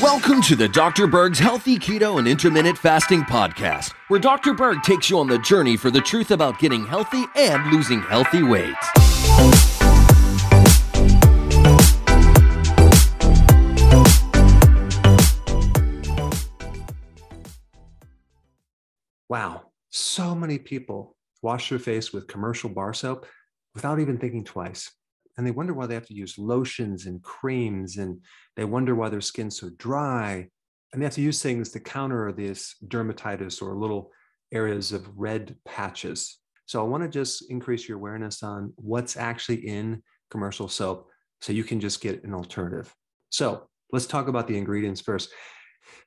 Welcome to the Dr. Berg's Healthy Keto and Intermittent Fasting Podcast, where Dr. Berg takes you on the journey for the truth about getting healthy and losing healthy weight. Wow, so many people wash their face with commercial bar soap without even thinking twice. And they wonder why they have to use lotions and creams, and they wonder why their skin's so dry. And they have to use things to counter this dermatitis or little areas of red patches. So I want to just increase your awareness on what's actually in commercial soap so you can just get an alternative. So let's talk about the ingredients first.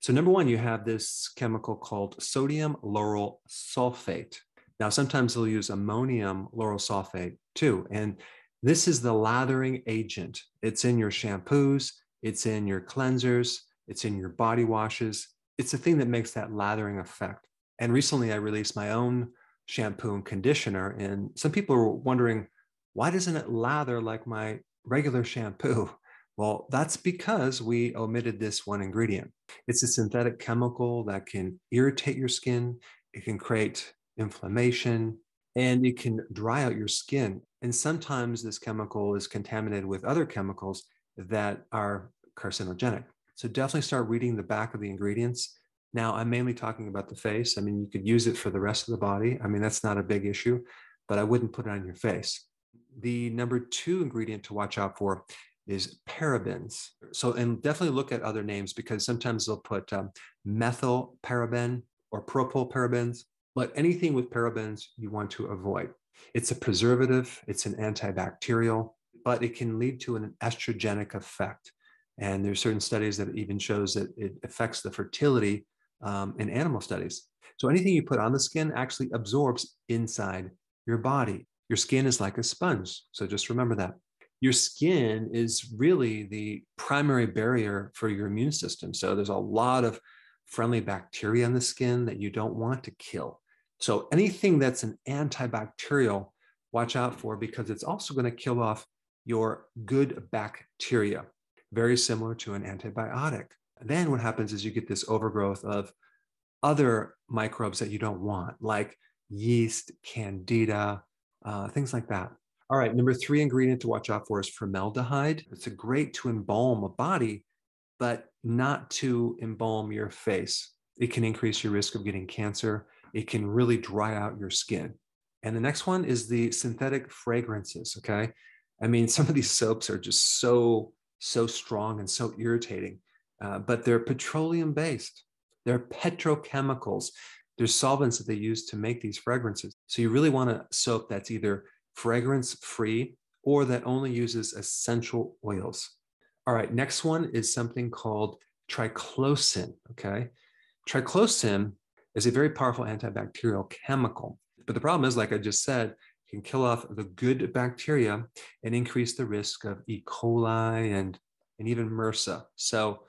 So, number one, you have this chemical called sodium lauryl sulfate. Now, sometimes they'll use ammonium lauryl sulfate too. And this is the lathering agent. It's in your shampoos, it's in your cleansers, it's in your body washes. It's the thing that makes that lathering effect. And recently, I released my own shampoo and conditioner. And some people are wondering, why doesn't it lather like my regular shampoo? Well, that's because we omitted this one ingredient. It's a synthetic chemical that can irritate your skin, it can create inflammation, and it can dry out your skin. And sometimes this chemical is contaminated with other chemicals that are carcinogenic. So definitely start reading the back of the ingredients. Now, I'm mainly talking about the face. I mean, you could use it for the rest of the body. I mean, that's not a big issue, but I wouldn't put it on your face. The number two ingredient to watch out for is parabens. So, and definitely look at other names because sometimes they'll put um, methyl paraben or propyl parabens, but anything with parabens you want to avoid. It's a preservative, it's an antibacterial, but it can lead to an estrogenic effect. And there's certain studies that even shows that it affects the fertility um, in animal studies. So anything you put on the skin actually absorbs inside your body. Your skin is like a sponge. So just remember that your skin is really the primary barrier for your immune system. So there's a lot of friendly bacteria in the skin that you don't want to kill. So anything that's an antibacterial, watch out for because it's also going to kill off your good bacteria, very similar to an antibiotic. Then what happens is you get this overgrowth of other microbes that you don't want, like yeast, candida, uh, things like that. All right, number three ingredient to watch out for is formaldehyde. It's a great to embalm a body, but not to embalm your face. It can increase your risk of getting cancer. It can really dry out your skin. And the next one is the synthetic fragrances. Okay. I mean, some of these soaps are just so, so strong and so irritating, uh, but they're petroleum based. They're petrochemicals. There's solvents that they use to make these fragrances. So you really want a soap that's either fragrance free, or that only uses essential oils. All right, next one is something called triclosan. Okay. Triclosan is a very powerful antibacterial chemical. But the problem is, like I just said, it can kill off the good bacteria and increase the risk of E. coli and, and even MRSA. So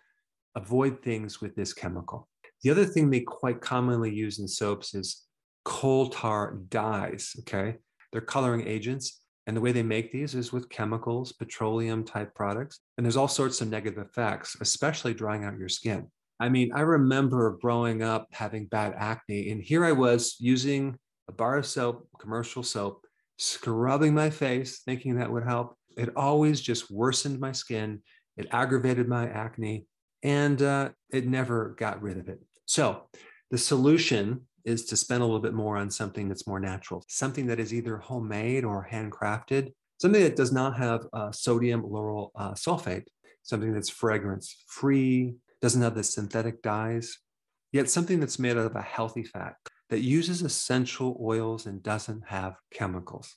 avoid things with this chemical. The other thing they quite commonly use in soaps is coal tar dyes. Okay. They're coloring agents. And the way they make these is with chemicals, petroleum type products. And there's all sorts of negative effects, especially drying out your skin. I mean, I remember growing up having bad acne, and here I was using a bar of soap, commercial soap, scrubbing my face, thinking that would help. It always just worsened my skin. It aggravated my acne, and uh, it never got rid of it. So, the solution is to spend a little bit more on something that's more natural, something that is either homemade or handcrafted, something that does not have uh, sodium lauryl uh, sulfate, something that's fragrance free, doesn't have the synthetic dyes, yet something that's made out of a healthy fat that uses essential oils and doesn't have chemicals.